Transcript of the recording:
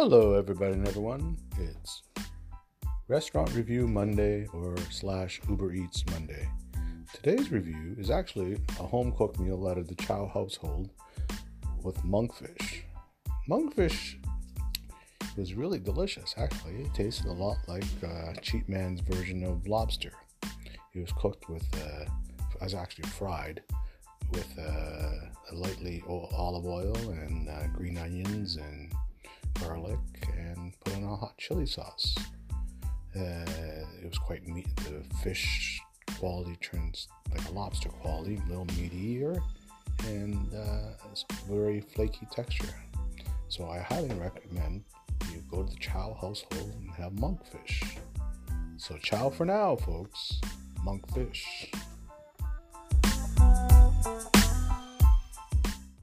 Hello, everybody and everyone. It's Restaurant Review Monday or slash Uber Eats Monday. Today's review is actually a home cooked meal out of the Chow household with monkfish. Monkfish was really delicious, actually. It tasted a lot like uh, Cheap Man's version of lobster. It was cooked with, uh, was actually fried with uh, lightly olive oil and uh, green onions and garlic and put in a hot chili sauce. Uh, it was quite meat. The fish quality turns like a lobster quality, a little meatier, and uh, it's very flaky texture. So I highly recommend you go to the Chow household and have monkfish. So chow for now, folks. Monkfish.